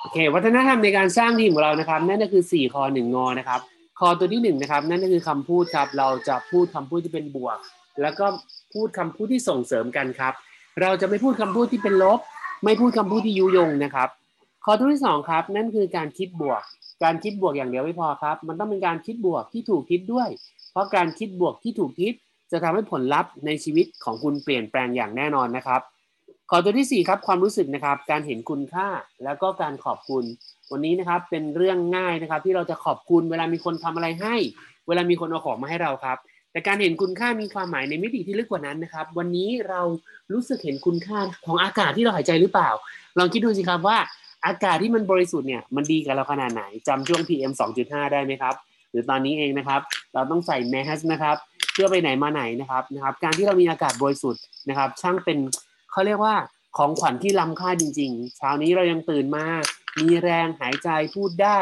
โอเค วัฒนธรรมในการสร้างทีมของเรานะครับ นั่นก็คือ 4 คอ1งอนะครับคอตัวที่1นนะครับนั่นก็คือคำพูดครับ เราจะพูดคำพูดที่เป็นบวก แล้วก็พูดคำพูดที่ส่งเสริมกันครับ เราจะไม่พูดคำพูดที่เป็นลบ ไม่พูดคำพูดที่ยุยงนะครับคอตัวที่2ครับนั่นคือการคิดบวก การคิดบวกอย่างเดียวไม่พอครับ มันต้องเป็นการคิดบวกที่ถูกคิดด้วย เพราะการคิดบวกที่ถูกคิดจะทำให้ผลลัพธ์ในชีวิตของคุณเปลี่ยนแปลงอย่างแน่นอนนะครับ ขอตัวที่ 4 ครับความรู้สึกนะครับ การเห็นคุณค่าแล้วก็การขอบคุณ วันนี้นะครับเป็นเรื่องง่ายนะครับ ที่เราจะขอบคุณเวลามีคนทำอะไรให้ เวลามีคนเอาของมาให้เราครับ แต่การเห็นคุณค่ามีความหมายในมิติที่ลึกกว่านั้นนะครับ วันนี้เรารู้สึกเห็นคุณค่าของอากาศที่เราหายใจหรือเปล่า ลองคิดดูสิครับว่าอากาศที่มันบริสุทธิ์เนี่ยมันดีกับเราขนาดไหนจำช่วง PM 2.5 ได้ไหมครับ หรือตอนนี้เองนะครับ เราต้องใส่แมสนะครับ เพื่อไปไหนมาไหนนะครับนะครับ การที่เรามีอากาศบริสุทธิ์นะครับ ช่างเป็น เขาเรียกว่าของขวัญที่ล้ำค่าจริงๆเช้านี้เรายังตื่นมา มีแรงหายใจพูดได้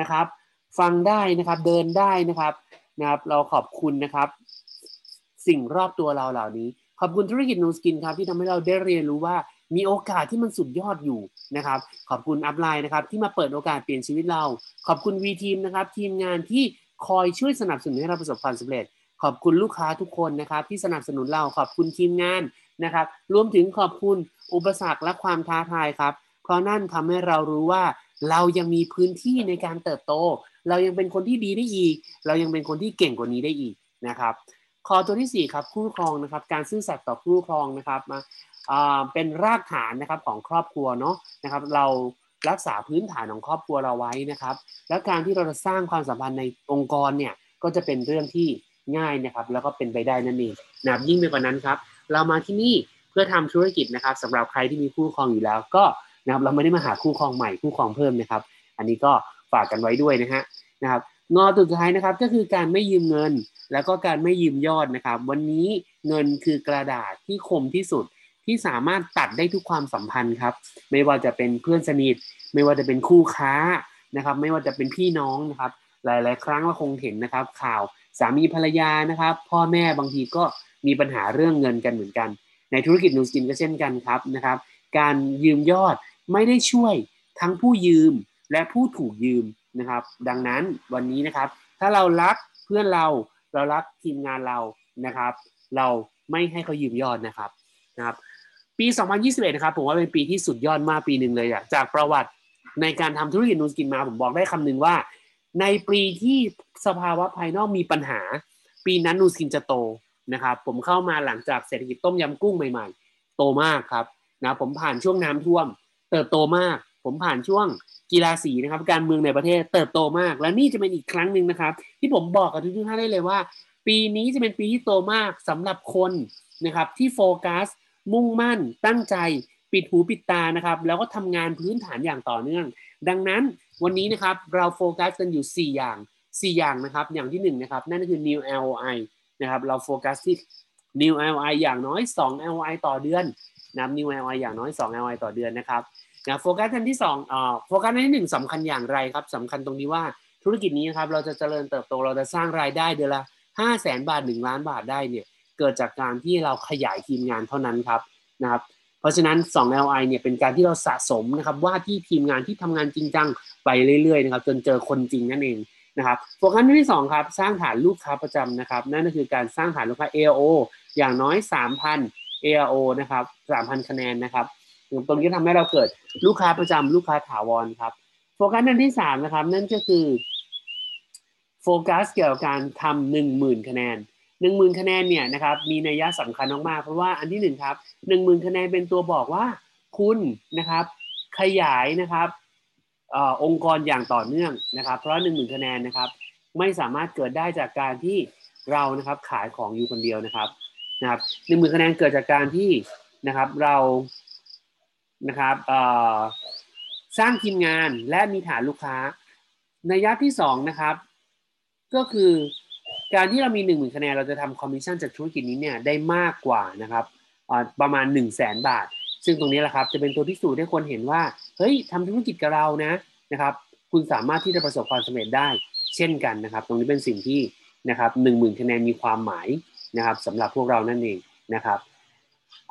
นะครับ ฟังได้นะครับเดินได้นะครับนะครับ เราขอบคุณนะครับ สิ่งรอบตัวเราเหล่านี้ ขอบคุณธุรกิจนูสกินครับที่ทำให้เราได้เรียนรู้ว่ามีโอกาสที่มันสุดยอดอยู่นะครับ ขอบคุณอัพไลน์นะครับที่มาเปิดโอกาสเปลี่ยนชีวิตเรา ขอบคุณวีทีมนะครับ ทีมงานที่คอยช่วยสนับสนุนให้เราประสบความสำเร็จ ขอบคุณลูกค้าทุกคนนะครับ ที่สนับสนุนเราขอบคุณทีมงาน นะครับ รวมถึงขอบคุณอุปสรรคและความท้าทายครับ เพราะนั่นทำให้เรารู้ว่าเรายังมีพื้นที่ในการเติบโต เรายังเป็นคนที่ดีได้อีก เรายังเป็นคนที่เก่งกว่านี้ได้อีกนะครับคอตัวที่ 4 ครับคู่ครองนะครับ การซื่อสัตย์ต่อคู่ครองนะครับมาเป็นรากฐานนะครับของครอบครัวเนาะนะครับ เรารักษาพื้นฐานของครอบครัวเราไว้นะครับ แล้วการที่เราจะสร้างความสัมพันธ์ในองค์กรเนี่ยก็จะเป็นเรื่องที่ง่ายนะครับ แล้วก็เป็นไปได้นั่นเองนะยิ่งไปกว่านั้นครับ เรามาที่นี่เพื่อทำธุรกิจนะครับสำหรับใครที่มีคู่ครองอยู่แล้ว ก็นะครับเราไม่ได้มาหาคู่ครองใหม่คู่ครองเพิ่มนะครับ อันนี้ก็ฝากกันไว้ด้วยนะฮะนะครับงอสุดท้ายนะครับก็คือการไม่ยืมเงิน แล้วก็การไม่ยืมยอดนะครับ วันนี้เงินคือกระดาษที่คมที่สุดที่สามารถตัดได้ทุกความสัมพันธ์ครับ ไม่ว่าจะเป็นเพื่อนสนิท ไม่ว่าจะเป็นคู่ค้านะครับ ไม่ว่าจะเป็นพี่น้องนะครับ หลาย ๆ ครั้งเราคงเห็นนะครับ ข่าวสามีภรรยานะครับ พ่อแม่บางทีก็ มีปัญหาเรื่องเงินกันเหมือนกัน ในธุรกิจนูสกินก็เช่นกันครับนะครับ การยืมยอดไม่ได้ช่วยทั้งผู้ยืมและผู้ถูกยืมนะครับ ดังนั้นวันนี้นะครับ ถ้าเรารักเพื่อนเราเรารักทีมงานเรานะครับ เราไม่ให้เขายืมยอดนะครับนะครับ ปี 2021 นะครับผมว่าเป็นปีที่สุดยอดมากปีหนึ่งเลยอะจากประวัติในการทำธุรกิจนูสกินมาผมบอกได้คำหนึ่งว่า ในปีที่สภาวะภายนอกมีปัญหา ปีนั้นนูสกินจะโต นะครับผมเข้ามาหลังจากเศรษฐกิจต้มยำกุ้งใหม่ๆ โตมากครับนะผมผ่านช่วงน้ำท่วม เติบโตมาก ผมผ่านช่วงกีฬาสีนะครับ การเมืองในประเทศเติบโตมาก และนี่จะเป็นอีกครั้งหนึ่งนะครับ ที่ผมบอกกับทุกท่านได้เลยว่า ปีนี้จะเป็นปีที่โตมากสำหรับคนนะครับที่โฟกัส มุ่งมั่น ตั้งใจ ปิดหูปิดตานะครับ แล้วก็ทำงานพื้นฐานอย่างต่อเนื่อง ดังนั้นวันนี้นะครับเราโฟกัสกันอยู่ 4 อย่าง 4 อย่างนะครับ อย่างที่1นะครับนั่นก็คือ new LOI นะครับเราโฟกัสที่ new LI อย่างน้อย 2 LI ต่อเดือนนะ new LI อย่างน้อย 2 LI ต่อเดือนนะครับนะโฟกัสอันที่2อ่าโฟกัสอันที่1สำคัญอย่างไรครับสำคัญตรงนี้ว่าธุรกิจนี้ครับเราจะเจริญเติบโตเราจะสร้างรายได้เดือนละ 5 0 0แสนบาท 1 ล้านบาทได้เนี่ยเกิดจากการที่เราขยายทีมงานเท่านั้นครับนะครับเพราะฉะนั้น 2 LI เนี่ยเป็นการที่เราสะสมนะครับว่าที่ทีมงานที่ทำงานจริงจังไปเรื่อยๆนะครับจนเจอคนจริงนั่นเอง นะครับโฟกัสที่2ครับสร้างฐานลูกค้าประจำนะครับนั่นก็คือการสร้างฐานลูกค้า AO อย่างน้อย 3,000 AO นะครับ3,000 คะแนนนะครับตรงนี้ทำให้เราเกิดลูกค้าประจำลูกค้าถาวรครับโฟกัสอันที่3นะครับนั่นก็คือโฟกัสเกี่ยวกับการทำหนึ่งหมื่นคะแนนหนึ่งหมื่นคะแนนเนี่ยนะครับมีนัยยะสำคัญมากๆเพราะว่าอันที่หนึ่งครับหนึ่งหมื่นคะแนนเป็นตัวบอกว่า คุณนะครับขยายนะครับ องค์กรอย่างต่อเนื่องนะครับ เพราะหนึ่งหมื่นคะแนนนะครับ ไม่สามารถเกิดได้จากการที่เรานะครับขายของอยู่คนเดียวนะครับนะครับหนึ่งหมื่นคะแนนเกิดจากการที่นะครับเรานะครับสร้างทีมงานและมีฐานลูกค้า นัยยะที่สองนะครับก็คือการที่เรามีหนึ่งหมื่นคะแนนเราจะทำคอมมิชชั่นจากธุรกิจนี้เนี่ยได้มากกว่านะครับประมาณหนึ่งแสนบาท ซึ่งตรงนี้แหละครับจะเป็นตัวพิสูจน์ให้คนเห็นว่าเฮ้ยทำธุรกิจกับเรานะนะครับคุณสามารถที่จะประสบความสำเร็จได้ เช่นกันนะครับ ตรงนี้เป็นสิ่งที่นะครับหนึ่งหมื่นคะแนนมีความหมายนะครับสำหรับพวกเรานั่นเองนะครับ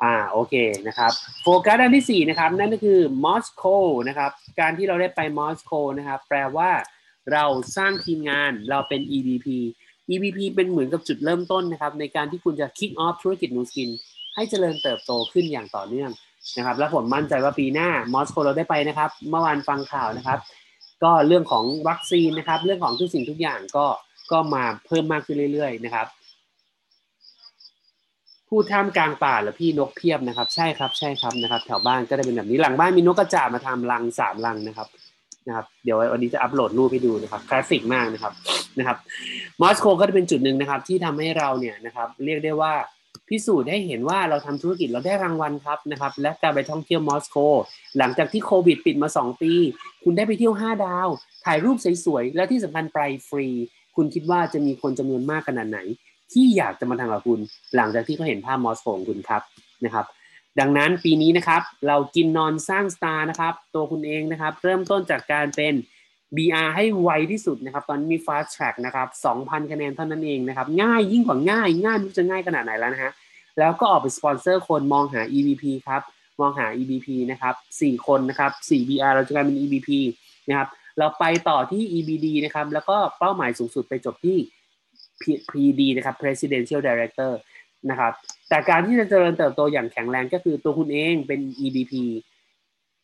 อ่าโอเคนะครับโฟกัสอันที่4นะครับนั่นก็คือมอสโกนะครับการที่เราได้ไปมอสโกนะครับแปลว่าเราสร้างทีมงานเราเป็น EVP EVP เป็นเหมือนกับจุดเริ่มต้นนะครับในการที่คุณจะ kick off ธุรกิจนูสกินให้เจริญเติบโตขึ้นอย่างต่อเนื่อง นะครับ และผมมั่นใจว่าปีหน้ามอสโกเราได้ไปนะครับ เมื่อวานฟังข่าวนะครับ ก็เรื่องของวัคซีนนะครับ เรื่องของทุกสิ่งทุกอย่างก็ก็มาเพิ่มมากขึ้นเรื่อยๆนะครับพูดท่ามกลางป่าแล้วพี่นกเพียบนะครับ ใช่ครับใช่ครับนะครับ แถวบ้านก็จะเป็นแบบนี้หลังบ้านมีนกกระจาบมาทำรังสามรังนะครับนะครับเดี๋ยววันนี้จะอัปโหลดรูปให้ดูนะครับคลาสสิกมากนะครับนะครับมอสโกก็จะเป็นจุดหนึ่งนะครับ ที่ทำให้เราเนี่ยนะครับ เรียกได้ว่า พิสูจน์ให้เห็นว่าเราทำธุรกิจเราได้รางวัลครับนะครับ และการไปท่องเที่ยวมอสโก หลังจากที่โควิดปิดมา 2 ปี คุณได้ไปเที่ยว 5 ดาว ถ่ายรูปสวยๆ และที่สำคัญไปฟรี คุณคิดว่าจะมีคนจำนวนมากขนาดไหน ที่อยากจะมาทำกับคุณ หลังจากที่เขาเห็นภาพมอสโกของคุณครับนะครับ ดังนั้นปีนี้นะครับเรากินนอนสร้างสตาร์นะครับตัวคุณเองนะครับเริ่มต้นจากการเป็น BR ให้ไวที่สุดนะครับ ตอนนี้มี Fast Track นะครับ 2,000 คะแนนเท่านั้นเองนะครับ ง่ายยิ่งกว่าง่าย ง่ายไม่รู้จะง่ายขนาดไหนแล้วนะฮะ แล้วก็ออกไปสปอนเซอร์คนมองหา EVP ครับมองหา EVP นะครับ4คนนะครับ4 BR เราจะกลายเป็น EVP นะครับเราไปต่อที่ EBD นะครับแล้วก็เป้าหมายสูงสุดไปจบที่ PD นะครับ Presidential Director นะครับแต่การที่จะเจริญเติบโตอย่างแข็งแรงก็คือตัวคุณเองเป็น EVP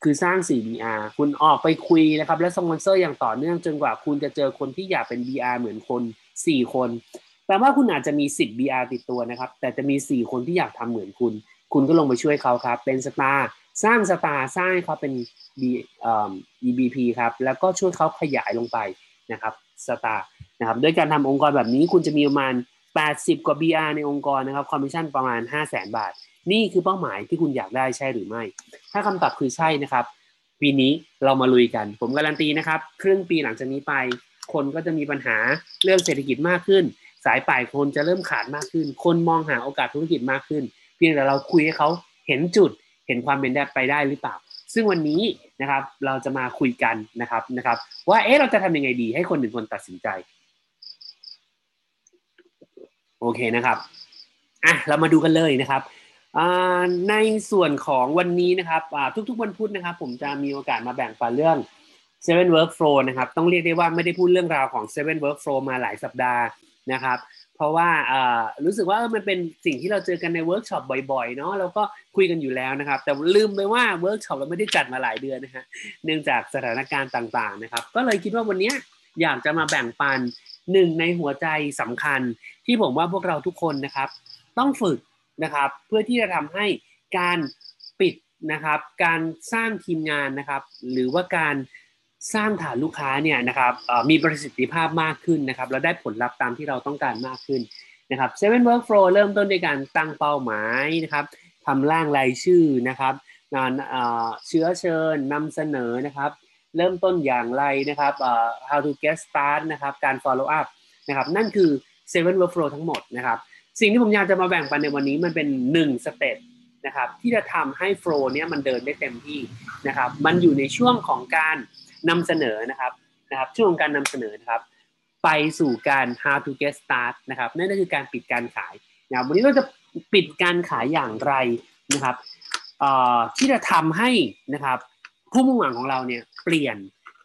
คือสร้าง 4BR คุณออกไปคุยนะครับ และสปอนเซอร์อย่างต่อเนื่องจนกว่าคุณจะเจอคนที่อยากเป็น BR เหมือนคน 4 คน แปลว่าคุณอาจจะมี 10 BR ติดตัวนะครับ แต่จะมี 4 คนที่อยากทำเหมือนคุณ คุณก็ลงไปช่วยเขาครับ เป็น star สร้าง star สร้างเขาเป็น B เอ่อ EBP ครับ แล้วก็ช่วยเขาขยายลงไปนะครับ star นะครับด้วยการทำองค์กรแบบนี้คุณจะมีประมาณ 80 กว่า BR ในองค์กรนะครับคอมมิชชั่นประมาณ 5 0 0 0 0 0 บาท นี่คือเป้าหมายที่คุณอยากได้ใช่หรือไม่ ถ้าคำตอบคือใช่นะครับปีนี้เรามาลุยกัน ผมการันตีนะครับ ครึ่งปีหลังจากนี้ไป คนก็จะมีปัญหาเรื่องเศรษฐกิจมากขึ้น สายป่ายคนจะเริ่มขาดมากขึ้น คนมองหาโอกาสธุรกิจมากขึ้น เพียงแต่เราคุยให้เขาเห็นจุดเห็นความเป็นไปได้หรือเปล่า ซึ่งวันนี้นะครับเราจะมาคุยกันนะครับนะครับ ว่าเอ๊ะเราจะทำยังไงดีให้คนหนึ่งคนตัดสินใจโอเคนะครับอะเรามาดูกันเลยนะครับในส่วนของวันนี้นะครับทุกๆวันพุธนะครับ ผมจะมีโอกาสมาแบ่งปันเรื่อง Seven Workflow นะครับ ต้องเรียกได้ว่าไม่ได้พูดเรื่องราวของ Seven Workflow มาหลายสัปดาห์ นะครับเพราะว่ารู้สึกว่ามันเป็นสิ่งที่เราเจอกันในเวิร์กช็อปบ่อยๆเนาะเราก็คุยกันอยู่แล้วนะครับ แต่ลืมไปว่าเวิร์กช็อปเราไม่ได้จัดมาหลายเดือนนะฮะเนื่องจากสถานการณ์ต่างๆนะครับ ก็เลยคิดว่าวันนี้อยากจะมาแบ่งปันหนึ่งในหัวใจสำคัญ ที่ผมว่าพวกเราทุกคนนะครับ ต้องฝึกนะครับเพื่อที่จะทำให้การปิดนะครับ การสร้างทีมงานนะครับ หรือว่าการ สร้างฐานลูกค้าเนี่ยนะครับมีประสิทธิภาพมากขึ้นนะครับแล้วได้ผลลัพธ์ตามที่เราต้องการมากขึ้นนะครับ seven workflow เริ่มต้นด้วยการตั้งเป้าหมายนะครับทำร่างรายชื่อนะครับงานเชื้อเชิญนำเสนอนะครับเริ่มต้นอย่างไรนะครับ how to get start นะครับการ follow up นะครับนั่นคือ seven workflow ทั้งหมดนะครับสิ่งที่ผมอยากจะมาแบ่งปันในวันนี้มันเป็น1สเต็ปนะครับที่จะทำให้โฟล์เนี้ยมันเดินได้เต็มที่นะครับมันอยู่ในช่วงของการ นำเสนอนะครับนะครับช่วงการนำเสนอนะครับ ไปสู่การ how to get start นะครับนั่นก็คือการปิดการขายนะวันนี้เราจะปิดการขายอย่างไรนะครับที่จะทำให้นะครับผู้มุ่งหวังของเราเนี่ยเปลี่ยน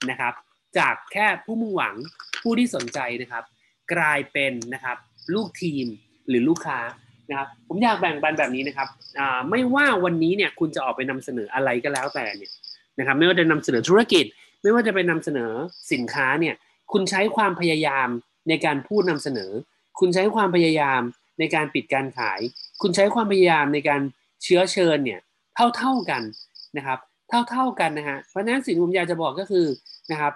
นะครับจากแค่ผู้มุ่งหวังผู้ที่สนใจนะครับ กลายเป็นนะครับลูกทีมหรือลูกค้านะครับผมอยากแบ่งปันแบบนี้นะครับไม่ว่าวันนี้เนี่ยคุณจะออกไปนำเสนออะไรก็แล้วแต่เนี่ยนะครับไม่ว่าจะนำเสนอธุรกิจ ไม่ว่าจะไปนำเสนอสินค้าเนี่ย คุณใช้ความพยายามในการพูดนำเสนอ คุณใช้ความพยายามในการปิดการขาย คุณใช้ความพยายามในการเชื้อเชิญเนี่ยเท่าเท่ากันนะครับ เท่าๆกันนะฮะเพราะนั้นสิ่งที่ผมอยากจะบอกก็คือนะครับ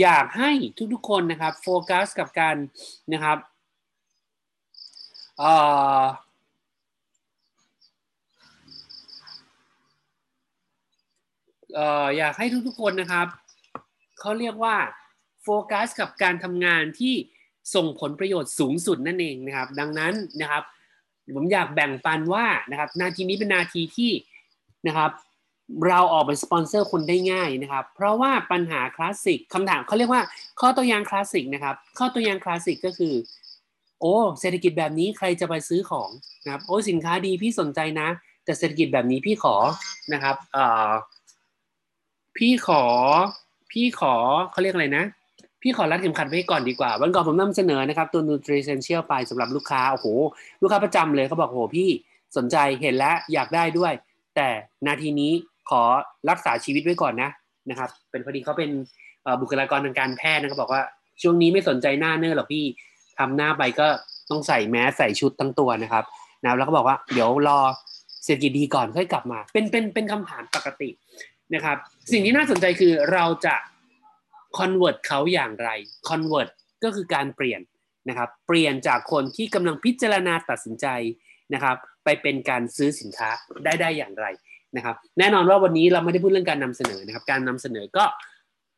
อยากให้ทุกๆคนนะครับโฟกัสกับการนะครับเอ่อ อ่ออยากให้ทุกๆคนนะครับ เขาเรียกว่าโฟกัสกับการทำงานที่ส่งผลประโยชน์สูงสุดนั่นเองนะครับ ดังนั้นนะครับ ผมอยากแบ่งปันว่านะครับนาทีนี้เป็นนาทีที่นะครับเราออกเป็นสปอนเซอร์คนได้ง่ายนะครับ เพราะว่าปัญหาคลาสสิกคำถามเขาเรียกว่าข้อตัวอย่างคลาสสิกนะครับ ข้อตัวอย่างคลาสสิกก็คือ โอ้เศรษฐกิจแบบนี้ใครจะไปซื้อของนะครับ โอ้สินค้าดีพี่สนใจนะ แต่เศรษฐกิจแบบนี้พี่ขอนะครับเอ่อ พี่ขอ พี่ขอเขาเรียกอะไรนะ พี่ขอรัดเข็มขัดไว้ก่อนดีกว่า วันก่อนผมนำเสนอนะครับ ตัว Nutrition ไปสำหรับลูกค้า โอ้โห ลูกค้าประจำเลยเขาบอกโอ้โหพี่สนใจเห็นแล้วอยากได้ด้วย แต่นาทีนี้ขอรักษาชีวิตไว้ก่อนนะนะครับ เป็นพอดีเขาเป็นบุคลากรทางการแพทย์นะครับบอกว่าช่วงนี้ไม่สนใจหน้าเนื้อหรอกพี่ทำหน้าไปก็ต้องใส่แมสใส่ชุดทั้งตัวนะครับนะแล้วก็บอกว่าเดี๋ยวรอเศรษฐกิจดีก่อนค่อยกลับมา เป็นเป็นเป็นคำถามปกติ นะครับ สิ่งที่น่าสนใจคือเราจะ convert เขาอย่างไร convert ก็คือการเปลี่ยนนะครับเปลี่ยนจากคนที่กำลังพิจารณาตัดสินใจนะครับ ไปเป็นการซื้อสินค้าได้ได้อย่างไรนะครับ แน่นอนว่าวันนี้เราไม่ได้พูดเรื่องการนำเสนอนะครับ การนำเสนอก็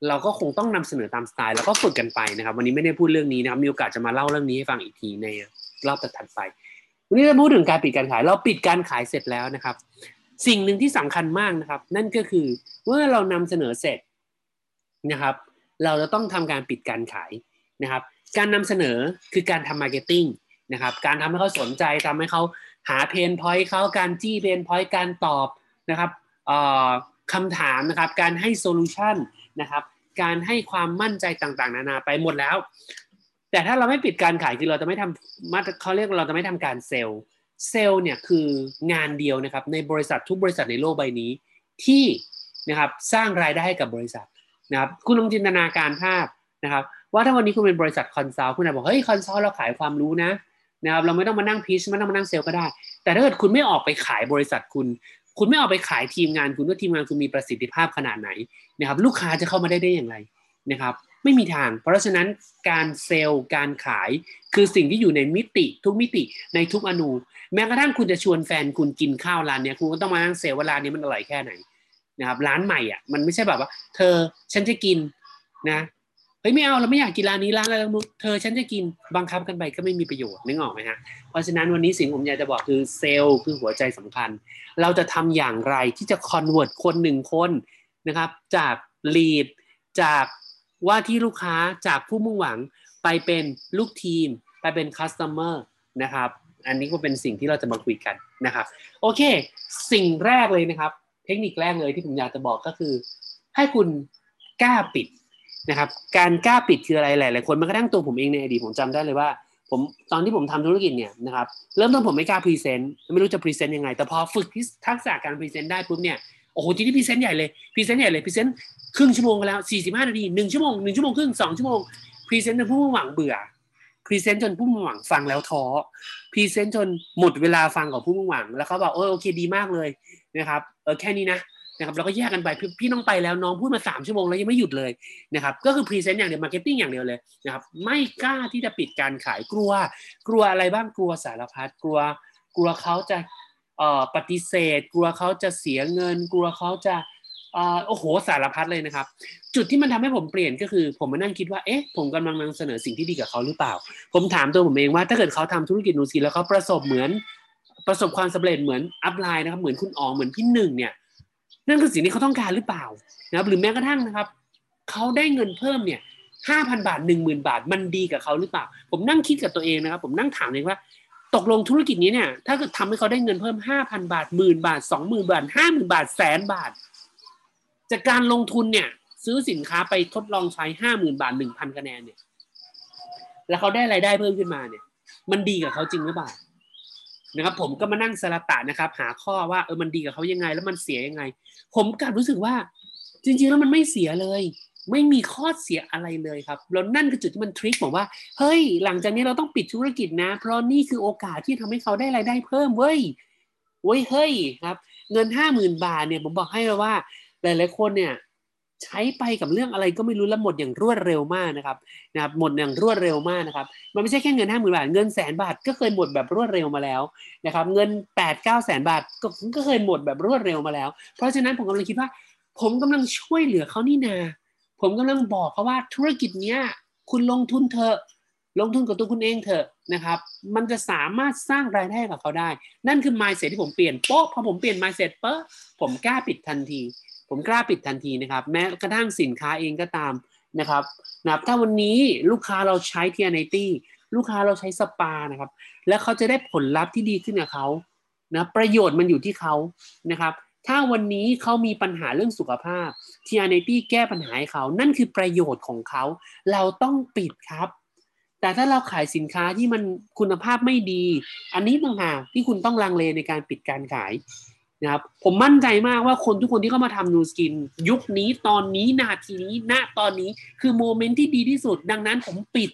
เราก็คงต้องนำเสนอตามสไตล์แล้วก็ฝึกกันไปนะครับ วันนี้ไม่ได้พูดเรื่องนี้นะครับมีโอกาสจะมาเล่าเรื่องนี้ให้ฟังอีกทีในรอบถัดไป วันนี้เราพูดถึงการปิดการขาย เราปิดการขายเสร็จแล้วนะครับ สิ่งหนึ่งที่สำคัญมากนะครับ นั่นก็คือเมื่อเรานำเสนอเสร็จนะครับ เราจะต้องทำการปิดการขายนะครับ การนำเสนอคือการทำ marketing นะครับ การทำให้เขาสนใจทำให้เขาหา pain point เขาการจี้ pain point การตอบนะครับคำถามนะครับ การให้โซลูชันนะครับ การให้ความมั่นใจต่างๆ นานาไปหมดแล้ว แต่ถ้าเราไม่ปิดการขายคือเราจะไม่ทำมาเขาเรียกเราจะไม่ทำการ sell sell เนี่ยคืองานเดียวนะครับในบริษัททุกบริษัทในโลกใบนี้ที่นะครับสร้างรายได้ให้กับบริษัทนะครับคุณลองจินตนาการภาพนะครับว่าถ้าวันนี้คุณเป็นบริษัท consult คุณอาจบอกเฮ้ย consult เราขายความรู้นะนะครับเราไม่ต้องมานั่ง pitch ไม่ต้องมานั่ง sell ก็ได้ แต่ถ้าเกิดคุณไม่ออกไปขายบริษัทคุณ คุณไม่ออกไปขายทีมงานคุณว่าทีมงานคุณมีประสิทธิภาพขนาดไหนนะครับลูกค้าจะเข้ามาได้ได้อย่างไรนะครับ ไม่มีทาง เพราะฉะนั้นการ sell การขายคือสิ่งที่อยู่ในมิติทุกมิติในทุกอณูแม้กระทั่งคุณจะชวนแฟนคุณกินข้าวร้านเนี้ยคุณก็ต้องมานั่ง sell ว่าร้านนี้มันอร่อยแค่ไหนนะครับร้านใหม่อะมันไม่ใช่แบบว่า เธอฉันจะกินนะเฮ้ยไม่เอาเราไม่อยากกินร้านนี้ร้านอะไรนู้เธอฉันจะกินบังคับกันไปก็ไม่มีประโยชน์นึกออกไหมฮะเพราะฉะนั้นวันนี้สิ่งผมอยากจะบอกคือ sell คือหัวใจสำคัญ เราจะทำอย่างไรที่จะ convert คนหนึ่งคนนะครับจาก leadจาก ว่าที่ลูกค้าจากผู้มุ่งหวังไปเป็นลูกทีม ไปเป็น customer นะครับ อันนี้ก็เป็นสิ่งที่เราจะมาคุยกันนะครับ โอเค สิ่งแรกเลยนะครับ เทคนิคแรกเลยที่ผมอยากจะบอกก็คือ ให้คุณกล้าปิดนะครับ การกล้าปิดคืออะไรหลายๆคนมันก็ตั้งตัวผมเองในอดีตผมจำได้เลยว่าผมตอนที่ผมทำธุรกิจเนี่ยนะครับเริ่มต้นผมไม่กล้า present ไม่รู้จะ present ยังไง แต่พอฝึกทักษะการ present ได้ปุ๊บเนี่ย โอ้โหทีนี้ present ใหญ่เลย present ใหญ่เลย present ครึ่งชั่วโมงไปแล้ว 45 นาที1ชั่วโมง1ชั่วโมงครึ่ง2ชั่วโมง present จนผู้หวังเบื่อ present จนผู้หวังฟังแล้วท้อ present จนหมดเวลาฟังของผู้หวัง แล้วเขาบอกโอ้โอเคดีมากเลยนะครับเออแค่นี้นะนะครับเราก็แยกกันไปพี่น้องไปแล้วน้องพูดมา 3 ชั่วโมงแล้วยังไม่หยุดเลยนะครับก็คือ present อย่างเดียว marketing อย่างเดียวเลยนะครับไม่กล้าที่จะปิดการขายกลัว กลัวอะไรบ้างกลัวสารพัดกลัว กลัวเขาจะ ปฏิเสธ กลัวเขาจะเสียเงิน กลัวเขาจะโอ้โหสารพัดเลยนะครับ จุดที่มันทำให้ผมเปลี่ยนก็คือ ผมมานั่งคิดว่าเอ๊ะผมกำลังนำเสนอสิ่งที่ดีกับเขาหรือเปล่า ผมถามตัวผมเองว่าถ้าเกิดเขาทำธุรกิจนูซีแล้วเขาประสบเหมือนประสบความสำเร็จเหมือนอัพไลน์นะครับเหมือนคุณอ๋องเหมือนพี่หนึ่งเนี่ย นั่นคือสิ่งที่เขาต้องการหรือเปล่านะครับ หรือแม้กระทั่งนะครับเขาได้เงินเพิ่มเนี่ยห้าพันบาทหนึ่งหมื่นบาทมันดีกับเขาหรือเปล่า ผมนั่งคิดกับตัวเองนะครับ ผมนั่งถามเองว่า ตกลงธุรกิจนี้เนี่ย ถ้าเกิดทำให้เขาได้เงินเพิ่มห้าพันบาทหมื่นบาทสองหมื่นบาทห้าหมื่นบาทแสนบาท จากการลงทุนเนี่ย ซื้อสินค้าไปทดลองใช้ห้าหมื่นบาทหนึ่งพันคะแนนเนี่ย แล้วเขาได้รายได้เพิ่มขึ้นมาเนี่ย มันดีกับเขาจริงหรือเปล่านะครับผมก็มานั่งสลัตะนะครับ หาข้อว่าเออมันดีกับเขายังไง แล้วมันเสียยังไง ผมกลับรู้สึกว่า จริง ๆ แล้วมันไม่เสียเลย ไม่มีข้อเสียอะไรเลยครับแล้วนั่นคือจุดที่มันทริคบอกว่าเฮ้ย หลังจากนี้เราต้องปิดธุรกิจนะ เพราะนี่คือโอกาสที่ทำให้เขาได้รายได้เพิ่มเว้ยเว้ยเฮ้ยครับ เงินห้าหมื่นบาทเนี่ยผมบอกให้เลยว่า หลายๆคนเนี่ยใช้ไปกับเรื่องอะไรก็ไม่รู้แล้วหมดอย่างรวดเร็วมากนะครับนะครับหมดอย่างรวดเร็วมากนะครับ มันไม่ใช่แค่เงินห้าหมื่นบาท เงินแสนบาทก็เคยหมดแบบรวดเร็วมาแล้วนะครับ เงินแปดเก้าแสนบาทก็ก็เคยหมดแบบรวดเร็วมาแล้ว เพราะฉะนั้นผมกำลังคิดว่า ผมกำลังช่วยเหลือเขานี่นา ผมกำลังบอกเขาว่าธุรกิจเนี้ยคุณลงทุนเถอะลงทุนกับตัวคุณเองเถอะนะครับ มันจะสามารถสร้างรายได้กับเขาได้ นั่นคือ mindset ที่ผมเปลี่ยนโป๊ะพอผมเปลี่ยน mindset เป๊ะผมกล้าปิดทันที ผมกล้าปิดทันทีนะครับ แม้กระทั่งสินค้าเองก็ตามนะครับนะถ้าวันนี้ลูกค้าเราใช้เทีไนตี้ลูกค้าเราใช้สปานะครับ แล้วเขาจะได้ผลลัพธ์ที่ดีขึ้นกับเขานะประโยชน์มันอยู่ที่เขานะครับ ถ้าวันนี้เขามีปัญหาเรื่องสุขภาพทีอาร์เนตี้แก้ปัญหาให้เขานั่นคือประโยชน์ของเขา เราต้องปิดครับ แต่ถ้าเราขายสินค้าที่มันคุณภาพไม่ดี อันนี้ต่างหากที่คุณต้องลังเลในการปิดการขายนะครับผมมั่นใจมากว่าคนทุกคนที่เข้ามาทำนูสกิน ยุคนี้ตอนนี้นาทีนี้ณตอนนี้คือโมเมนต์ที่ดีที่สุด ดังนั้นผมปิด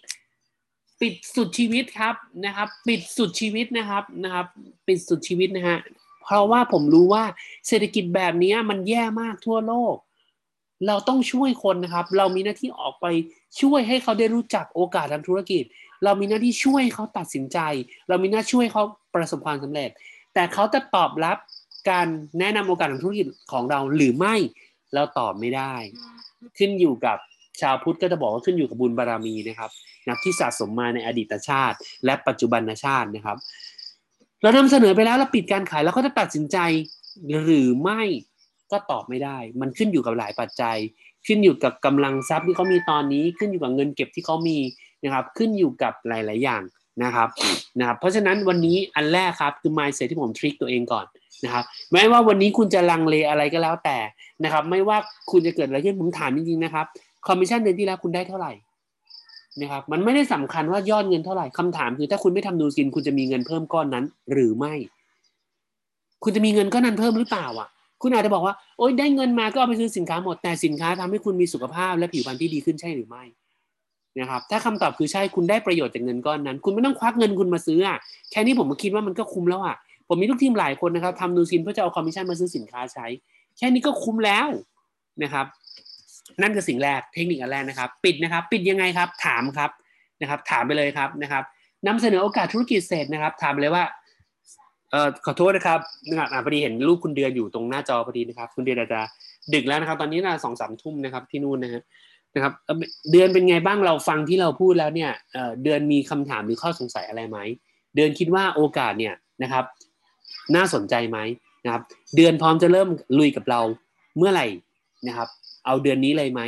ปิดสุดชีวิตครับนะครับ ปิดสุดชีวิตนะครับนะครับ ปิดสุดชีวิตนะฮะ เพราะว่าผมรู้ว่าเศรษฐกิจแบบนี้มันแย่มากทั่วโลก เราต้องช่วยคนนะครับ เรามีหน้าที่ออกไปช่วยให้เขาได้รู้จักโอกาสทางธุรกิจ เรามีหน้าที่ช่วยเขาตัดสินใจ เรามีหน้าช่วยเขาประสบความสำเร็จ แต่เขาจะตอบรับการแนะนำโอกาสทางธุรกิจของเราหรือไม่เราตอบไม่ได้ ขึ้นอยู่กับชาวพุทธก็จะบอกว่าขึ้นอยู่กับบุญบารรมีนะครับนะที่สะสมมาในอดีตชาติ และปัจจุบันชาตินะครับ เรานำเสนอไปแล้วเราปิดการขายแล้วก็จะตัดสินใจหรือไม่ก็ตอบไม่ได้ มันขึ้นอยู่กับหลายปัจจัย ขึ้นอยู่กับกำลังทรัพย์ที่เขามีตอนนี้ ขึ้นอยู่กับเงินเก็บที่เขามีนะครับ ขึ้นอยู่กับหลาย ๆ อย่างนะครับนะครับเพราะฉะนั้นวันนี้อันแรกครับคือ mindset ที่ผมทริคตัวเองก่อนนะครับแม้ว่าวันนี้คุณจะลังเลอะไรก็แล้วแต่นะครับ ไม่ว่าคุณจะเกิดอะไรขึ้นผมถามจริงๆนะครับคอมมิชชั่นเดือนที่แล้วคุณได้เท่าไหร่ นะครับมันไม่ได้สำคัญว่ายอดเงินเท่าไหร่คำถามคือถ้าคุณไม่ทำ Nu Skin คุณจะมีเงินเพิ่มก้อนนั้น หรือไม่ คุณจะมีเงินก้อนนั้นเพิ่มหรือเปล่าอะ คุณอาจจะบอกว่าโอ๊ยได้เงินมาก็เอาไปซื้อสินค้าหมดแต่สินค้าทำให้คุณมีสุขภาพและผิวพรรณที่ดีขึ้นใช่หรือไม่นะครับถ้าคำตอบคือใช่คุณได้ประโยชน์จากเงินก้อนนั้น คุณไม่ต้องควักเงินคุณมาซื้ออะแค่นี้ผมก็คิดว่ามันก็คุ้มแล้วอะผมมีลูกทีมหลายคนนะครับทำ Nu Skin เพื่อจะเอาคอมมิชชั่นมาซื้อสินค้าใช้ แค่นี้ก็คุ้มแล้วนะครับ นั่นคือสิ่งแรกเทคนิคอันแรกนะครับ ปิดนะครับ ปิดยังไงครับ ถามครับนะครับ ถามไปเลยครับนะครับนำเสนอโอกาสธุรกิจเสร็จนะครับ ถามไปเลยว่าเอ่อขอโทษนะครับนะครับพอดีเห็นรูปคุณเดือนอยู่ตรงหน้าจอพอดีนะครับ คุณเดือนอาจจะดึกแล้วนะครับ ตอนนี้น่าสองสามทุ่มนะครับที่นู่นนะฮะนะครับเดือนเป็นไงบ้างเราฟังที่เราพูดแล้วเนี่ยเดือนมีคำถามหรือข้อสงสัยอะไรไหมเดือนคิดว่าโอกาสเนี่ยนะครับ น่าสนใจไหมนะครับ เดือนพร้อมจะเริ่มลุยกับเราเมื่อไหร่นะครับ เอาเดือนนี้เลยไหม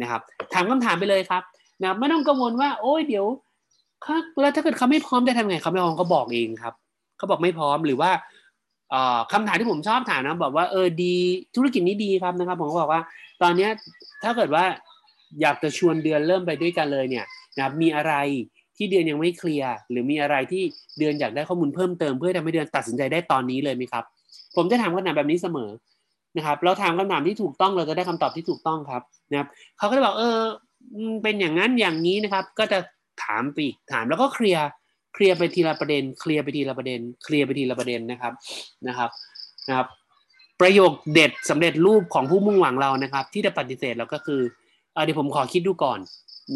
นะครับถามคำถามไปเลยครับนะไม่ต้องกังวลว่า โอ้ยเดี๋ยวแล้วถ้าเกิดเขาไม่พร้อมจะทำไงเขาไม่พร้อมเขาบอกเองครับเขาบอกไม่พร้อมหรือว่าคำถามที่ผมชอบถามนะบอกว่าเออดีธุรกิจนี้ดีครับนะครับ ผมก็บอกว่า ตอนนี้ถ้าเกิดว่าอยากจะชวนเดือนเริ่มไปด้วยกันเลยเนี่ยนะมีอะไรที่เดือนยังไม่เคลียร์หรือมีอะไรที่เดือนอยากได้ข้อมูลเพิ่มเติมเพื่อทำให้เดือนตัดสินใจได้ตอนนี้เลยไหมครับ ผมจะถามคำถามแบบนี้เสมอ นะครับเราถามคำถามที่ถูกต้องเราจะได้คำตอบที่ถูกต้องครับนะครับเขาก็จะบอกเออเป็นอย่างนั้นอย่างนี้นะครับ ก็จะถามไปถามแล้วก็เคลียร์เคลียร์ไปทีละประเด็น เคลียร์ไปทีละประเด็น เคลียร์ไปทีละประเด็นนะครับนะครับนะครับประโยคเด็ดสำเร็จรูปของผู้มุ่งหวังเรานะครับ ที่จะปฏิเสธเราก็คือเดี๋ยวผมขอคิดดูก่อน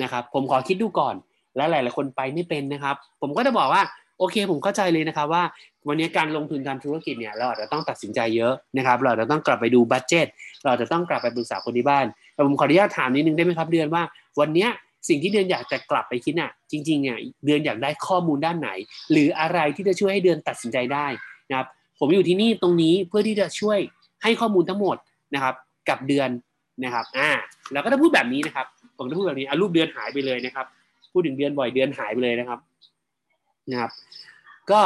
นะครับ ผมขอคิดดูก่อนและหลาย ๆ คนไปไม่เป็นนะครับ ผมก็จะบอกว่า โอเคผมเข้าใจเลยนะครับว่า วันนี้การลงทุนทำธุรกิจเนี่ยเราอาจจะต้องตัดสินใจเยอะนะครับ เราจะต้องกลับไปดูบัตเจตเราจะต้องกลับไปปรึกษาคนที่บ้านแต่ผมขออนุญาตถามนิดนึงได้ไหมครับเดือนว่า วันนี้สิ่งที่เดือนอยากจะกลับไปคิดน่ะจริงๆเนี่ยเดือนอยากได้ข้อมูลด้านไหน หรืออะไรที่จะช่วยให้เดือนตัดสินใจได้นะครับผมอยู่ที่นี่ตรงนี้เพื่อที่จะช่วยให้ข้อมูลทั้งหมดนะครับ กับเดือนนะครับอ่าเราก็จะพูดแบบนี้นะครับผมจะพูดแบบนี้อารูปเดือนหายไปเลยนะครับ พูดถึงเดือนบ่อยเดือนหายไปเลยนะครับ นะครับ ก็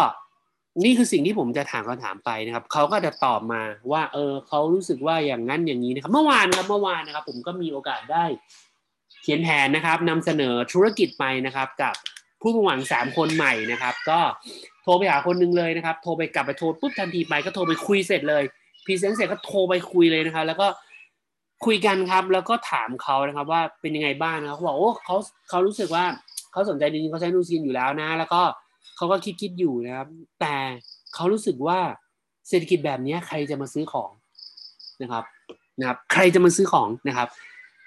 นี่คือสิ่งที่ผมจะถามคำถามไปนะครับเขาก็จะตอบมาว่า เออเขารู้สึกว่าอย่างนั้นอย่างนี้นะครับ เมื่อวานครับเมื่อวานนะครับ ผมก็มีโอกาสได้ เขียนแผนนะครับนำเสนอธุรกิจไปนะครับ กับผู้มุ่งหวังสามคนใหม่นะครับ ก็โทรไปหาคนนึงเลยนะครับ โทรไปกลับไปโทรปุ๊บทันทีไปก็โทรไปคุยเสร็จเลยพรีเซนต์เสร็จก็โทรไปคุยเลยนะครับ แล้วก็คุยกันครับ แล้วก็ถามเขานะครับ ว่าเป็นยังไงบ้างนะครับเขาบอกโอ้เขาเขารู้สึกว่าเขาสนใจจริงๆเขาใช้นูซินอยู่แล้วนะ แล้วก็เขาก็คิดคิดอยู่นะครับ แต่เขารู้สึกว่าเศรษฐกิจแบบนี้ใครจะมาซื้อของนะครับนะครับ ใครจะมาซื้อของนะครับ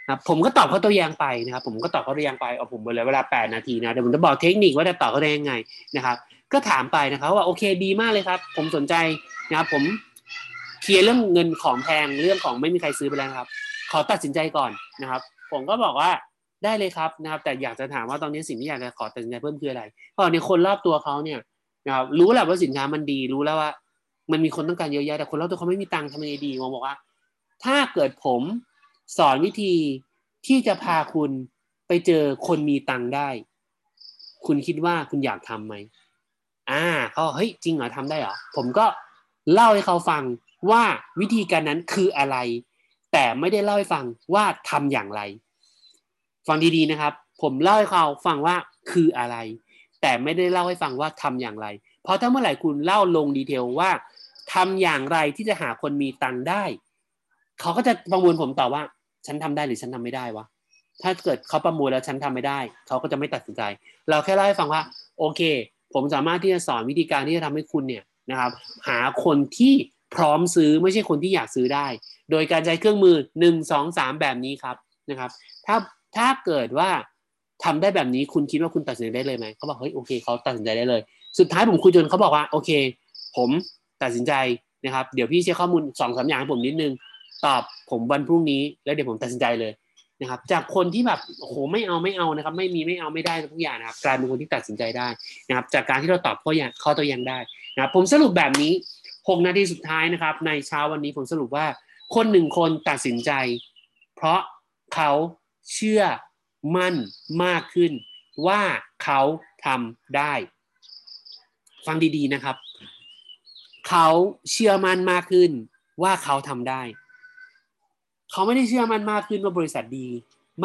นะผมก็ตอบเขาตัวอย่างไปนะครับ ผมก็ตอบเขาตัวอย่างไปเอาผมไปเลยเวลา 8 นาทีนะเดี๋ยวผมจะบอกเทคนิคว่าจะตอบเขาได้ยังไงนะครับ ก็ถามไปนะครับว่าโอเคดีมากเลยครับ ผมสนใจนะครับผมเคลียร์เรื่องเงินของแพงเรื่องของไม่มีใครซื้อไปแล้วครับ ขอตัดสินใจก่อนนะครับ ผมก็บอกว่า ได้เลยครับนะครับ แต่อยากจะถามว่าตอนนี้สิ่งที่อยากจะขอตัดสินใจเพิ่มคืออะไรเพราะในคนรอบตัวเขาเนี่ยนะครับรู้แหละว่าสินค้ามันดีรู้แล้วว่า มันมีคนต้องการเยอะแยะแต่คนรอบตัวเขาไม่มีตังค์ทำยังไงดีมองบอกว่า ถ้าเกิดผมสอนวิธีที่จะพาคุณไปเจอคนมีตังค์ได้ คุณคิดว่าคุณอยากทํำไหมอ่าเขาเฮ้ยจริงเหรอทำได้เหรอผมก็เล่าให้เขาฟังว่าวิธีการนั้นคืออะไร แต่ไม่ได้เล่าให้ฟังว่าทำอย่างไร ฟังดีๆนะครับ ผมเล่าให้เขาฟังว่าคืออะไร แต่ไม่ได้เล่าให้ฟังว่าทำอย่างไร เพราะถ้าเมื่อไหร่คุณเล่าลงดีเทลว่าทำอย่างไรที่จะหาคนมีตังค์ได้ เขาก็จะประมวลผมต่อว่า ฉันทำได้หรือฉันทำไม่ได้วะถ้าเกิดเขาประมวลแล้วฉันทำไม่ได้ เขาก็จะไม่ตัดสินใจ เราแค่เล่าให้ฟังว่า โอเค ผมสามารถที่จะสอนวิธีการที่จะทำให้คุณเนี่ยนะครับ หาคนที่พร้อมซื้อไม่ใช่คนที่อยากซื้อได้ โดยการใช้เครื่องมือหนึ่งสองสามแบบนี้ครับนะครับ ถ้า ถ้าเกิดว่าทำได้แบบนี้คุณคิดว่าคุณตัดสินใจได้เลยไหมเขาบอกเฮ้ยโอเคเขาตัดสินใจได้เลย สุดท้ายผมคุยจนเขาบอกว่าโอเค ผมตัดสินใจนะครับ เดี๋ยวพี่เช็คข้อมูลสองสาอย่างให้ผมนิดนึงตอบผมวันพรุ่งนี้ แล้วเดี๋ยวผมตัดสินใจเลยนะครับ จากคนที่แบบโอ้โหไม่เอาไม่เอานะครับ ไม่มีไม่เอาไม่ได้ทุกอย่างนะครับกลายเป็นคนที่ตัดสินใจได้นะครับ จากการที่เราตอบข้ออย่างข้อตัวอย่างได้นะครับ ผมสรุปแบบนี้ 6 นาทีสุดท้ายนะครับ ในเช้าวันนี้ผมสรุปว่า คนหนึ่งคนตัดสินใจ เพราะเขา เชื่อมั่นมากขึ้น ว่าเขาทำได้ ฟังดีๆนะครับ เขาเชื่อมั่นมากขึ้น ว่าเขาทำได้ เขาไม่ได้เชื่อมั่นมากขึ้นว่าบริษัทดี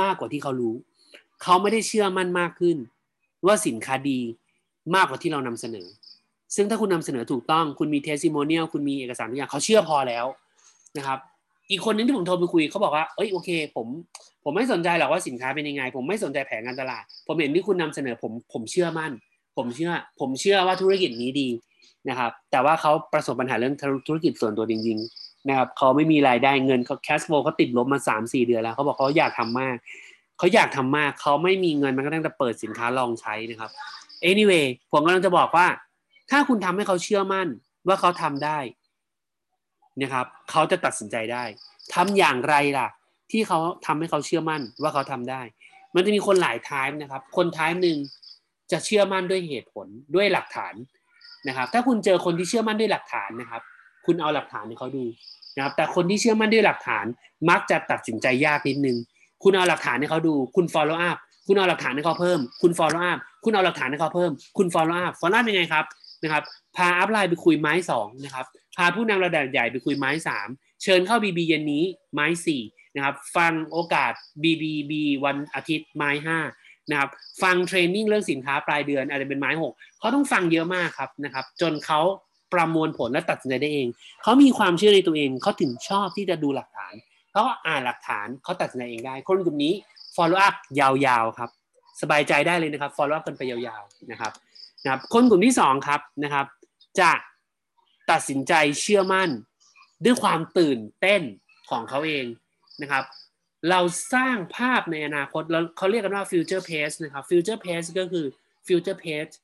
มากกว่าที่เขารู้ เขาไม่ได้เชื่อมั่นมากขึ้น ว่าสินค้าดีมากกว่าที่เรานำเสนอ ซึ่งถ้าคุณนำเสนอถูกต้อง คุณมีเทสติโมเนียลคุณมีเอกสารทุกอย่างเขาเชื่อพอแล้วนะครับ อีกคนนึงที่ผมโทรไปคุยเขาบอกว่า เอ้ยโอเค ผมผมไม่สนใจหรอกว่าสินค้าเป็นยังไง ผมไม่สนใจแผนการตลาด ผมเห็นที่คุณนำเสนอผมผมเชื่อมั่น ผมเชื่อ ผมเชื่อว่าธุรกิจนี้ดีนะครับ แต่ว่าเขาประสบปัญหาเรื่องธุรกิจส่วนตัวจริงๆนะครับเขาไม่มีรายได้เงินเขาแคสโฟเขาติดลบมาสามสี่เดือนแล้วเขาบอกเขาอยากทำมากเขาอยากทำมากเขาไม่มีเงินมันก็ต้องจะเปิดสินค้าลองใช้นะครับ anyway ผมกำลังจะบอกว่า ถ้าคุณทำให้เขาเชื่อมั่นว่าเขาทำได้ นะครับเขาจะตัดสินใจได้ทำอย่างไรล่ะ ที่เขาทำให้เขาเชื่อมั่นว่าเขาทำได้ มันจะมีคนหลายทายนะครับ คนทายหนึ่งจะเชื่อมั่นด้วยเหตุผลด้วยหลักฐานนะครับ ถ้าคุณเจอคนที่เชื่อมั่นด้วยหลักฐานนะครับ คุณเอาหลักฐานให้เขาดูนะครับ แต่คนที่เชื่อมั่นด้วยหลักฐานมักจะตัดสินใจยากนิดนึง คุณเอาหลักฐานให้เขาดู คุณ follow up คุณเอาหลักฐานให้เขาเพิ่ม คุณ follow up คุณเอาหลักฐานให้เขาเพิ่ม คุณ follow up follow up ยังไงครับนะครับ พาอัพไลน์ไปคุยไม้สองนะครับ พาผู้นำระดับใหญ่ไปคุยไม้สามเชิญเข้า BB เย็นนี้ไม้สี่นะครับ ฟังโอกาส BBB วันอาทิตย์ไม้ห้านะครับ ฟังเทรนนิ่งเรื่องสินค้าปลายเดือนอาจจะเป็นไม้หกเขาต้องฟังเยอะมากครับนะครับ จนเขาประมวลผลและตัดสินใจได้เอง เขามีความเชื่อในตัวเอง เขาถึงชอบที่จะดูหลักฐาน เขาก็อ่านหลักฐานเขาตัดสินใจเองได้ คนกลุ่มนี้ follow up ยาวๆครับ สบายใจได้เลยนะครับ follow up กันไปยาวๆนะครับนะครับ คนกลุ่มที่สองครับนะครับ จะ ตัดสินใจเชื่อมั่น ด้วยความตื่นเต้นของเขาเองนะครับ เราสร้างภาพในอนาคตแล้วเขาเรียกกันว่า future pace นะครับ future pace ก็คือ future pace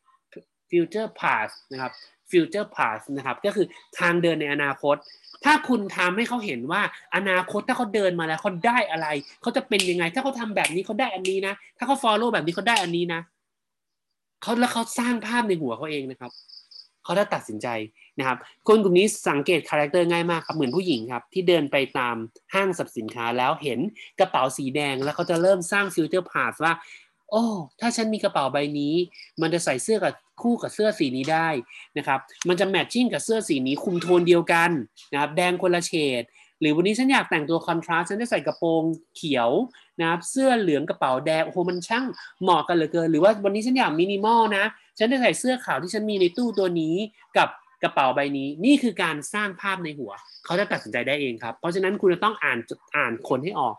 future path นะครับ future path นะครับ ก็คือทางเดินในอนาคต ถ้าคุณทำให้เขาเห็นว่าอนาคตถ้าเขาเดินมาแล้วเขาได้อะไร เขาจะเป็นยังไง ถ้าเขาทำแบบนี้เขาได้อันนี้นะ ถ้าเขา follow แบบนี้เขาได้อันนี้นะเขาแล้วเขาสร้างภาพในหัวเขาเองนะครับ เขาได้ตัดสินใจนะครับคนกลุ่มนี้สังเกต character ง่ายมากครับเหมือนผู้หญิงครับที่เดินไปตามห้างสรรพสินค้าแล้วเห็นกระเป๋าสีแดง แล้วเขาจะเริ่มสร้าง future pace ว่าโอ้ถ้าฉันมีกระเป๋าใบนี้ มันจะใส่เสื้อกับคู่กับเสื้อสีนี้ได้นะครับมันจะแมทชิ่งกับเสื้อสีนี้คุมโทนเดียวกันนะครับแดงคนละเฉดหรือวันนี้ฉันอยากแต่งตัวคอนทราสต์ฉันจะใส่กระโปรงเขียวนะครับเสื้อเหลืองกระเป๋าแดงโอ้โหมันช่างเหมาะกันเหลือเกิน หรือว่าวันนี้ฉันอยากมินิมอลนะ ฉันจะใส่เสื้อขาวที่ฉันมีในตู้ตัวนี้กับกระเป๋าใบนี้ นี่คือการสร้างภาพในหัว เขาจะตัดสินใจได้เองครับ เพราะฉะนั้นคุณจะต้องอ่านอ่านคนให้ออก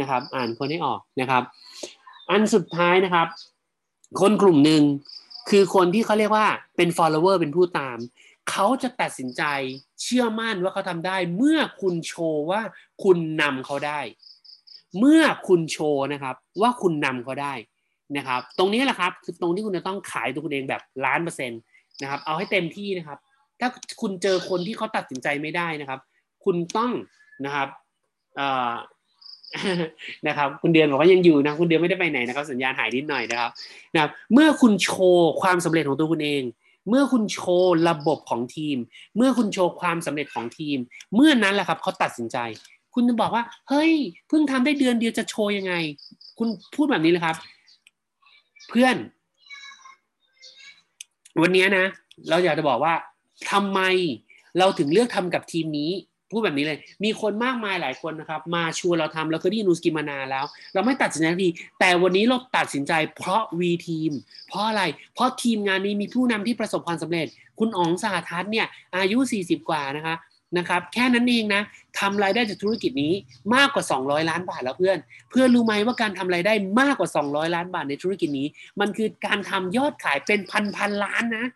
นะครับ อ่านคนให้ออกนะครับ อันสุดท้ายนะครับ คนกลุ่มหนึ่งคือคนที่เขาเรียกว่าเป็น follower เป็นผู้ตาม เขาจะตัดสินใจเชื่อมั่นว่าเขาทำได้ เมื่อคุณโชว์ว่าคุณนำเขาได้ เมื่อคุณโชว์นะครับ ว่าคุณนำเขาได้ นะครับ ตรงนี้แหละครับคือตรงที่คุณจะต้องขายตัวคุณเองแบบล้านเปอร์เซ็นต์นะครับ เอาให้เต็มที่นะครับ ถ้าคุณเจอคนที่เขาตัดสินใจไม่ได้นะครับ คุณต้องนะครับนะครับ คุณเดือนบอกว่ายังอยู่นะคุณเดือนไม่ได้ไปไหนนะครับ สัญญาณหายนิดหน่อยนะครับนะครับ เมื่อคุณโชว์ความสำเร็จของตัวคุณเอง เมื่อคุณโชว์ระบบของทีม เมื่อคุณโชว์ความสำเร็จของทีม เมื่อนั้นแหละครับเขาตัดสินใจ คุณจะบอกว่า เฮ้ยเพิ่งทำได้เดือนเดียวจะโชว์ยังไง คุณพูดแบบนี้เลยครับ เพื่อน วันนี้นะ เราอยากจะบอกว่าทำไมเราถึงเลือกทำกับทีมนี้พูดแบบนี้เลย มีคนมากมายหลายคนนะครับ มาชวนเราทำเราเคยได้ยินนูสกิมานาแล้ว เราไม่ตัดสินใจทีแต่วันนี้เราตัดสินใจเพราะวีทีม เพราะอะไร เพราะทีมงานนี้มีผู้นำที่ประสบความสำเร็จ คุณอ๋องสหทัศน์เนี่ย อายุ 40 กว่านะคะ นะครับแค่นั้นเองนะทำรายได้จากธุรกิจนี้มากกว่า 200 ล้านบาทแล้วเพื่อน เพื่อนรู้ไหมว่าการทำรายได้มากกว่า 200 ล้านบาทในธุรกิจนี้ มันคือการทำยอดขายเป็นพันพันล้านนะ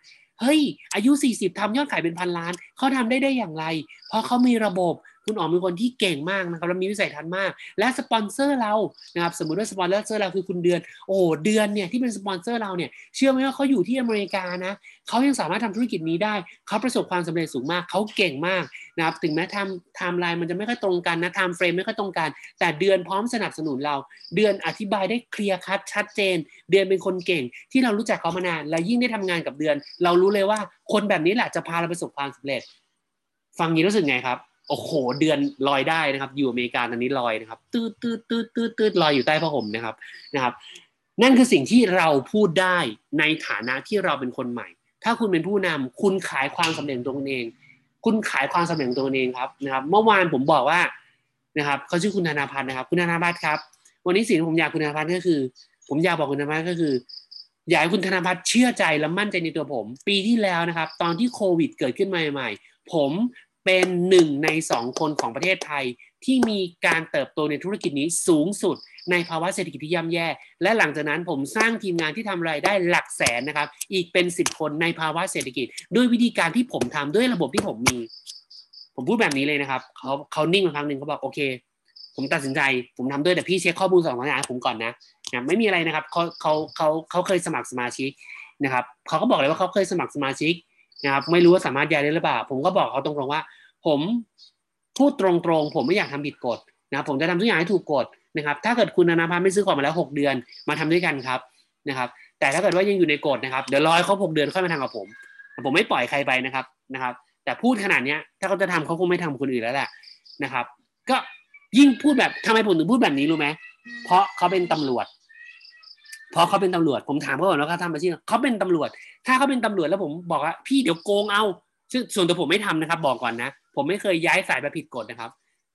เฮ้ยอายุ 40ทำยอดขายเป็นพันล้านเขาทำได้ได้อย่างไร เพราะเขามีระบบ คุณอ๋อเป็นคนที่เก่งมากนะครับแล้วมีวิสัยทัศน์มาก และสปอนเซอร์เรานะครับสมมติว่าสปอนเซอร์เราคือคุณเดือนโอ้เดือนเนี่ยที่เป็นสปอนเซอร์เราเนี่ยเชื่อไหมว่าเขาอยู่ที่อเมริกานะเขายังสามารถทำธุรกิจนี้ได้เขาประสบความสำเร็จสูงมากเขาเก่งมากนะครับถึงแม้ทำไทม์ไลน์มันจะไม่ค่อยตรงกันนะ time frame ไม่ค่อยตรงกัน แต่เดือนพร้อมสนับสนุนเรา เดือนอธิบายได้ clear cut ชัดเจน เดือนเป็นคนเก่ง ที่เรารู้จักเขามานานและยิ่งได้ทำงานกับเดือน เรารู้เลยว่าคนแบบนี้แหละจะพาเราประสบความสำเร็จ ฟังนี้รู้สึกไงครับ โอ้โหเดือนลอยได้นะครับ อยู่อเมริกาตอนนี้ลอยนะครับตืดตืดตืดตืดตืดลอยอยู่ใต้ผ้าห่มนะครับนะครับ นั่นคือสิ่งที่เราพูดได้ในฐานะที่เราเป็นคนใหม่ ถ้าคุณเป็นผู้นำคุณขายความสำเร็จตัวเอง คุณขายความสำเร็จตัวเองครับนะครับ เมื่อวานผมบอกว่านะครับเขาชื่อคุณธนาพัฒน์นะครับ คุณธนาพัฒน์ครับ วันนี้สิ่งที่ผมอยากคุณธนาพัฒน์ก็คือ ผมอยากบอกคุณธนาพัฒน์ก็คืออยากให้คุณธนาพัฒน์เชื่อใจและมั่นใจในตัวผม ปีที่แล้วนะครับ ตอนที่โควิดเกิดขึ้นใหม่ๆผม เป็นหนึ่งในสองคนของประเทศไทยที่มีการเติบโตในธุรกิจนี้สูงสุดในภาวะเศรษฐกิจที่ย่ำแย่ และหลังจากนั้นผมสร้างทีมงานที่ทำรายได้หลักแสนนะครับ อีกเป็นสิบคนในภาวะเศรษฐกิจ ด้วยวิธีการที่ผมทำด้วยระบบที่ผมมี ผมพูดแบบนี้เลยนะครับเขาเขานิ่งมาครั้งหนึ่งเขาบอกโอเค ผมตัดสินใจ ผมทำด้วยแต่พี่เช็คข้อมูลสองอย่างผมก่อนนะนะไม่มีอะไรนะครับเขาเขาเขาเขาเคยสมัครสมาชิกนะครับเขาก็บอกเลยว่าเขาเคยสมัครสมาชิกนะครับไม่รู้ว่าสามารถย้ายได้หรือเปล่า ผมก็บอกเขาตรงๆว่า ผมพูดตรงๆ ผมไม่อยากทำผิดกฎนะผมจะทำทุกอย่างให้ถูกกฎนะครับ ถ้าเกิดคุณอนาพันธ์ไม่ซื้อของมาแล้ว 6 เดือนมาทำด้วยกันครับนะครับ แต่ถ้าเกิดว่ายังอยู่ในกฎนะครับเดี๋ยวรอให้เขาหกเดือนค่อยมาทำกับผม ผมไม่ปล่อยใครไปนะครับนะครับ แต่พูดขนาดเนี้ยถ้าเขาจะทำเขาคงไม่ทำคนอื่นแล้วแหละนะครับ ก็ยิ่งพูดแบบทำไมผมถึงพูดแบบนี้รู้ไหมเพราะเขาเป็นตำรวจเพราะเขาเป็นตำรวจผมถามเขาก่อนว่าเขาทำอาชีพเขาเป็นตำรวจ ถ้าเขาเป็นตำรวจแล้วผมบอกว่าพี่เดี๋ยวโกงเอาซึ่งส่วนตัวผมไม่ทำนะครับ บอกก่อนนะ ผมไม่เคยย้ายสายไปผิดกฎนะครับ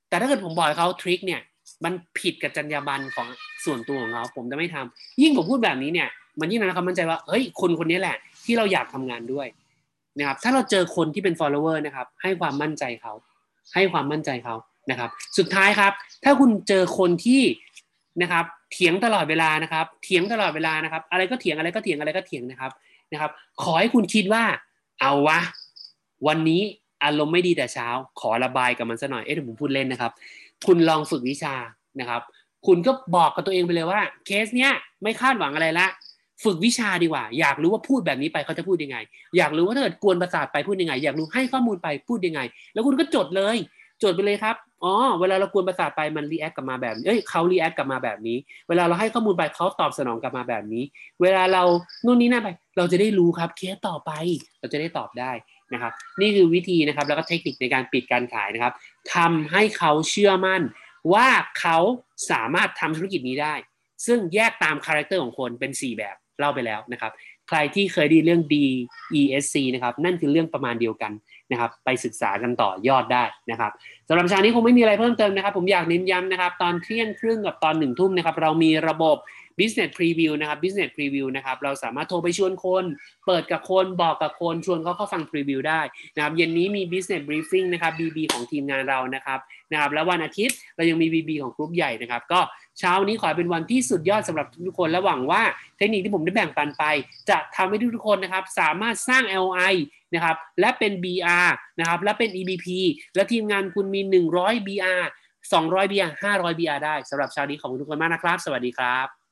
แต่ถ้าเกิดผมบอกเขาทริคเนี่ยมันผิดกับจรรยาบรรณของส่วนตัวของเขาผมจะไม่ทำยิ่งผมพูดแบบนี้เนี่ย มันยิ่งทำให้เขามั่นใจว่าเฮ้ยคนคนนี้แหละ ที่เราอยากทำงานด้วยนะครับ ถ้าเราเจอคนที่เป็น follower นะครับ ให้ความมั่นใจเขา ให้ความมั่นใจเขานะครับ สุดท้ายครับ ถ้าคุณเจอคนที่นะครับเถียงตลอดเวลานะครับ เถียงตลอดเวลานะครับ อะไรก็เถียงอะไรก็เถียงอะไรก็เถียงนะครับนะครับ ขอให้คุณคิดว่า เอาวะ วันนี้ อารมณ์ไม่ดีแต่เช้า ขอระบายกับมันซะหน่อยเอ๊ะผมพูดเล่นนะครับ คุณลองฝึกวิชานะครับ คุณก็บอกกับตัวเองไปเลยว่า เคสเนี้ยไม่คาดหวังอะไรละ ฝึกวิชาดีกว่า อยากรู้ว่าพูดแบบนี้ไปเขาจะพูดยังไง อยากรู้ว่าถ้าเกิดกวนประสาทไปพูดยังไง อยากรู้ให้ข้อมูลไปพูดยังไง แล้วคุณก็จดเลยจดไปเลยครับ อ๋อ เวลาเรากวนประสาทไปมัน react กลับมาแบบเอ้ยเขา react กลับมาแบบนี้ เวลาเราให้ข้อมูลไปเขาตอบสนองกลับมาแบบนี้ เวลาเรานู่นนี่นั่นไป เราจะได้รู้ครับเคสต่อไป เราจะได้ตอบได้ นะครับ นี่คือวิธีนะครับแล้วก็เทคนิคในการปิดการขายนะครับทำให้เขาเชื่อมั่นว่าเขาสามารถทำธุรกิจนี้ได้ ซึ่งแยกตาม character ของคนเป็น 4 แบบเล่าไปแล้วนะครับ ใครที่เคยด้เรื่อง DESC นะครับนั่นคือเรื่องประมาณเดียวกันนะครับ ไปศึกษากันต่อยอดได้นะครับสำหรับช่วงนี้คงไม่มีอะไรเพิ่มเติมนะครับ ผมอยากเน้นย้ำนะครับ ตอนเที่ยงครึ่งกับตอนหนึ่งทุ่มนะครับ เรามีระบบ business preview นะครับ business preview นะครับ เราสามารถโทรไปชวนคน เปิดกับคนบอกกับคน ชวนเขาเข้าฟัง preview ได้นะครับเย็นนี้มี business briefing นะครับ BB ของทีมงานเรานะครับนะครับ แล้ววันอาทิตย์เรายังมี BB ของกลุ่มใหญ่นะครับ ก็เช้านี้ขอเป็นวันที่สุดยอดสำหรับทุกคนและหวังว่าเทคนิคที่ผมได้แบ่งปันไป จะทำให้ทุกคนนะครับ สามารถสร้าง LI นะครับ และเป็น BR นะครับ และเป็น EBP และทีมงานคุณมี 100 BR 200 BR 500 BR ได้สำหรับเช้านี้ขอบคุณทุกคนมากนะครับ สวัสดีครับ